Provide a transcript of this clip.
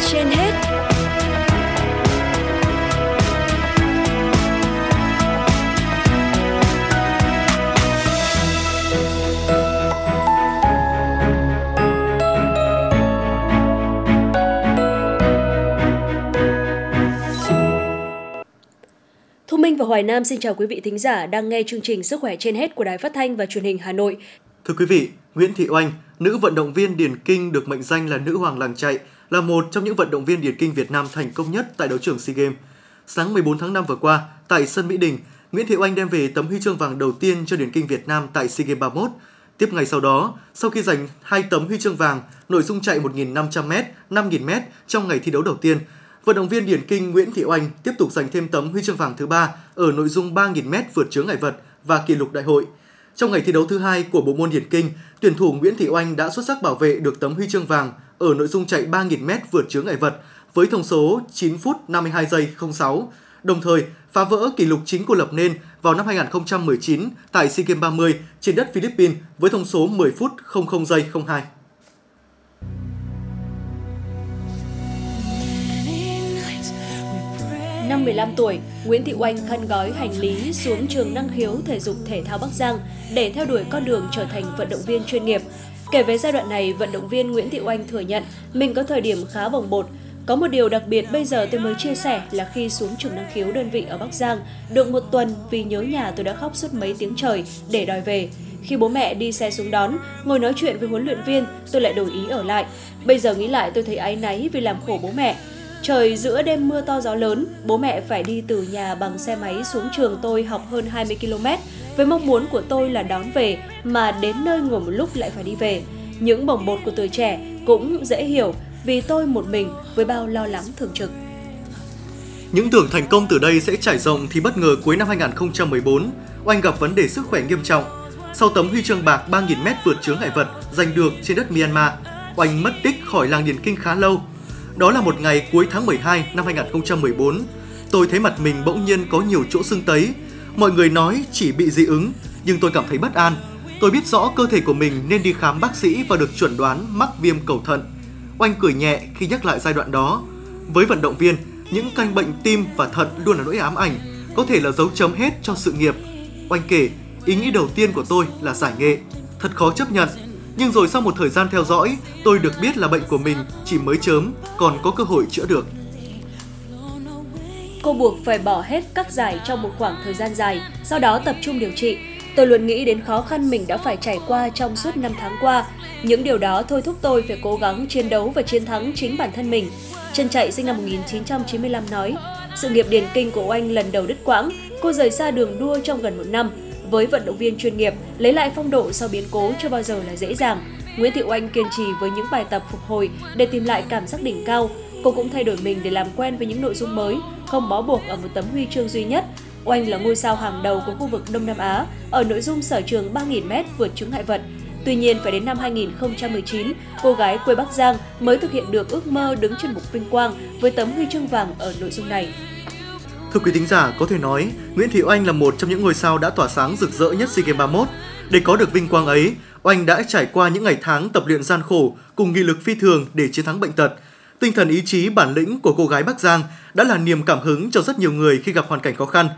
trên hết Thu Minh và Hoài Nam xin chào quý vị thính giả đang nghe chương trình Sức khỏe trên hết của Đài Phát thanh và Truyền hình Hà Nội. Thưa quý vị, Nguyễn Thị Oanh, nữ vận động viên điền kinh được mệnh danh là nữ hoàng làng chạy, là một trong những vận động viên điền kinh Việt Nam thành công nhất tại đấu trường SEA Games. Sáng 14 tháng 5 vừa qua, tại sân Mỹ Đình, Nguyễn Thị Oanh đem về tấm huy chương vàng đầu tiên cho điền kinh Việt Nam tại SEA Games 31. Tiếp ngày sau đó, sau khi giành hai tấm huy chương vàng, nội dung chạy 1.500m, 5.000m trong ngày thi đấu đầu tiên, vận động viên điền kinh Nguyễn Thị Oanh tiếp tục giành thêm tấm huy chương vàng thứ ba ở nội dung 3.000m vượt chướng ngại vật và kỷ lục đại hội. Trong ngày thi đấu thứ hai của bộ môn điền kinh, tuyển thủ Nguyễn Thị Oanh đã xuất sắc bảo vệ được tấm huy chương vàng ở nội dung chạy 3.000m vượt chướng ngại vật với thông số 9 phút 52 giây 06, đồng thời phá vỡ kỷ lục chính cô lập nên vào năm 2019 tại SEA Games 30 trên đất Philippines với thông số 10 phút 00 giây 02. Năm 15 tuổi, Nguyễn Thị Oanh khăn gói hành lý xuống trường năng khiếu thể dục thể thao Bắc Giang để theo đuổi con đường trở thành vận động viên chuyên nghiệp. Kể về giai đoạn này, vận động viên Nguyễn Thị Oanh thừa nhận mình có thời điểm khá bồng bột. Có một điều đặc biệt bây giờ tôi mới chia sẻ là khi xuống trường năng khiếu đơn vị ở Bắc Giang, được một tuần vì nhớ nhà tôi đã khóc suốt mấy tiếng trời để đòi về. Khi bố mẹ đi xe xuống đón, ngồi nói chuyện với huấn luyện viên, tôi lại đổi ý ở lại. Bây giờ nghĩ lại tôi thấy áy náy vì làm khổ bố mẹ. Trời giữa đêm mưa to gió lớn, bố mẹ phải đi từ nhà bằng xe máy xuống trường tôi học hơn 20 km. Với mong muốn của tôi là đón về, mà đến nơi ngồi một lúc lại phải đi về. Những bồng bột của tuổi trẻ cũng dễ hiểu vì tôi một mình với bao lo lắng thường trực. Những tưởng thành công từ đây sẽ trải rộng thì bất ngờ cuối năm 2014, Oanh gặp vấn đề sức khỏe nghiêm trọng. Sau tấm huy chương bạc 3.000m vượt chướng ngại vật giành được trên đất Myanmar, Oanh mất tích khỏi làng điền kinh khá lâu đó là một ngày cuối tháng 12 năm 2014. Tôi thấy mặt mình bỗng nhiên có nhiều chỗ sưng tấy. Mọi người nói chỉ bị dị ứng, nhưng tôi cảm thấy bất an. Tôi biết rõ cơ thể của mình nên đi khám bác sĩ và được chuẩn đoán mắc viêm cầu thận. Oanh cười nhẹ khi nhắc lại giai đoạn đó. Với vận động viên, những căn bệnh tim và thận luôn là nỗi ám ảnh, có thể là dấu chấm hết cho sự nghiệp. Oanh kể, ý nghĩ đầu tiên của tôi là giải nghệ. Thật khó chấp nhận nhưng rồi sau một thời gian theo dõi, tôi được biết là bệnh của mình chỉ mới chớm, còn có cơ hội chữa được. Cô buộc phải bỏ hết các giải trong một khoảng thời gian dài, sau đó tập trung điều trị. Tôi luôn nghĩ đến khó khăn mình đã phải trải qua trong suốt 5 tháng qua. Những điều đó thôi thúc tôi phải cố gắng chiến đấu và chiến thắng chính bản thân mình. Trần Chạy sinh năm 1995 nói, sự nghiệp điền kinh của anh lần đầu đứt quãng, cô rời xa đường đua trong gần một năm, với vận động viên chuyên nghiệp, lấy lại phong độ sau biến cố chưa bao giờ là dễ dàng. Nguyễn Thị Oanh kiên trì với những bài tập phục hồi để tìm lại cảm giác đỉnh cao. Cô cũng thay đổi mình để làm quen với những nội dung mới, không bó buộc ở một tấm huy chương duy nhất. Oanh là ngôi sao hàng đầu của khu vực Đông Nam Á ở nội dung sở trường 3.000m vượt chứng ngại vật. Tuy nhiên, phải đến năm 2019, cô gái quê Bắc Giang mới thực hiện được ước mơ đứng trên mục vinh quang với tấm huy chương vàng ở nội dung này. Thưa quý thính giả, có thể nói Nguyễn Thị Oanh là một trong những ngôi sao đã tỏa sáng rực rỡ nhất SEA Games 31. Để có được vinh quang ấy, Oanh đã trải qua những ngày tháng tập luyện gian khổ cùng nghị lực phi thường để chiến thắng bệnh tật. Tinh thần ý chí bản lĩnh của cô gái Bắc Giang đã là niềm cảm hứng cho rất nhiều người khi gặp hoàn cảnh khó khăn.